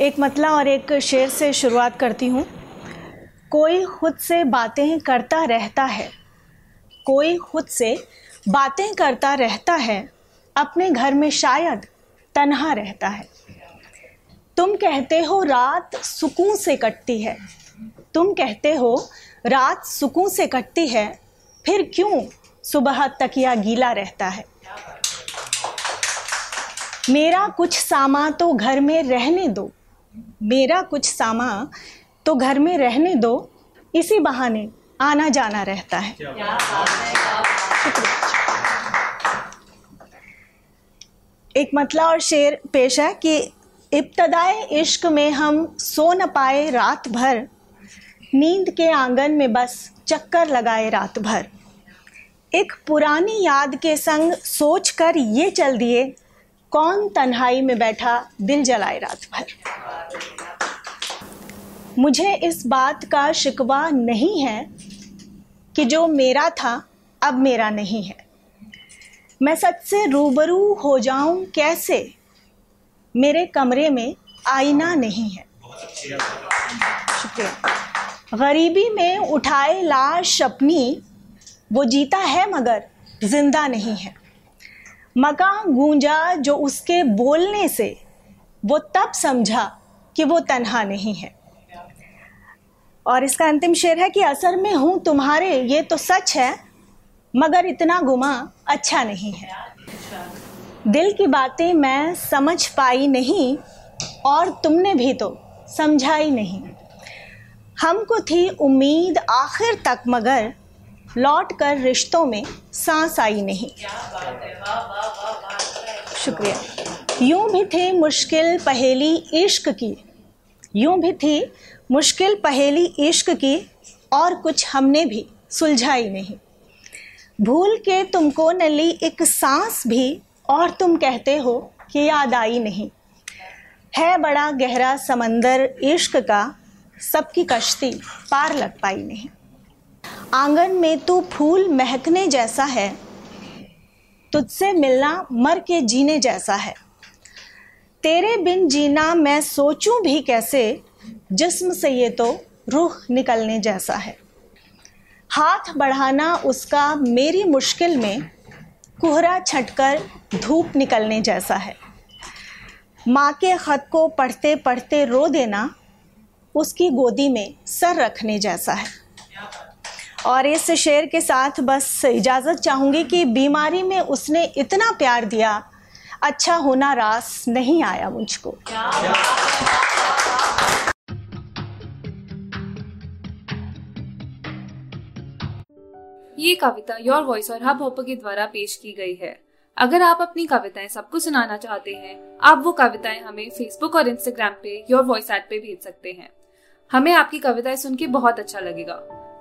एक मतला और एक शेर से शुरुआत करती हूँ। कोई खुद से बातें करता रहता है। कोई खुद से बातें करता रहता है। अपने घर में शायद तन्हा रहता है। तुम कहते हो रात सुकून से कटती है। तुम कहते हो रात सुकून से कटती है। फिर क्यों सुबह तकिया गीला रहता है? मेरा कुछ सामान तो घर में रहने दो। मेरा कुछ सामान तो घर में रहने दो इसी बहाने आना जाना रहता है। एक मतला और शेर पेश है कि इब्तदाए इश्क में हम सो न पाए रात भर नींद के आँगन में बस चक्कर लगाए रात भर। एक पुरानी याद के संग सोच कर ये चल दिए कौन तन्हाई में बैठा दिल जलाए रात भर? मुझे इस बात का शिकवा नहीं है कि जो मेरा था, अब मेरा नहीं है। मैं सच से रूबरू हो जाऊँ कैसे? मेरे कमरे में आईना नहीं है। शुक्रिया। गरीबी में उठाए लाश अपनी, वो जीता है मगर ज़िंदा नहीं है। मकान गूंजा जो उसके बोलने से, वो तब समझा कि वो तन्हा नहीं है। और इसका अंतिम शेर है कि असर में हूँ तुम्हारे, ये तो सच है, मगर इतना गुमा अच्छा नहीं है। दिल की बातें मैं समझ पाई नहीं, और तुमने भी तो समझा ही नहीं। हमको थी उम्मीद आखिर तक मगर लौट कर रिश्तों में सांस आई नहीं। शुक्रिया। यूँ भी थी मुश्किल पहेली इश्क की। यूँ भी थी मुश्किल पहेली इश्क की और कुछ हमने भी सुलझाई नहीं। भूल के तुमको न ली एक सांस भी और तुम कहते हो कि याद आई नहीं। है बड़ा गहरा समंदर इश्क का सबकी कश्ती पार लग पाई नहीं। आँगन में तू फूल महकने जैसा है। तुझसे मिलना मर के जीने जैसा है। तेरे बिन जीना मैं सोचूं भी कैसे? जिस्म से ये तो रूह निकलने जैसा है। हाथ बढ़ाना उसका मेरी मुश्किल में, कोहरा छटकर धूप निकलने जैसा है। माँ के ख़त को पढ़ते पढ़ते रो देना, उसकी गोदी में सर रखने जैसा है। और इस शेर के साथ बस इजाज़त चाहूँगी कि बीमारी में उसने इतना प्यार दिया अच्छा होना रास नहीं आया मुझको। ये कविता योर वॉइस और हब हॉपर के द्वारा पेश की गई है। अगर आप अपनी कविताएँ सबको सुनाना चाहते हैं, आप वो कविताएँ हमें फेसबुक और इंस्टाग्राम पे योर वॉइस ऐप पे भेज सकते हैं। हमें आपकी कविताएँ सुन के बहुत अच्छा लगेगा।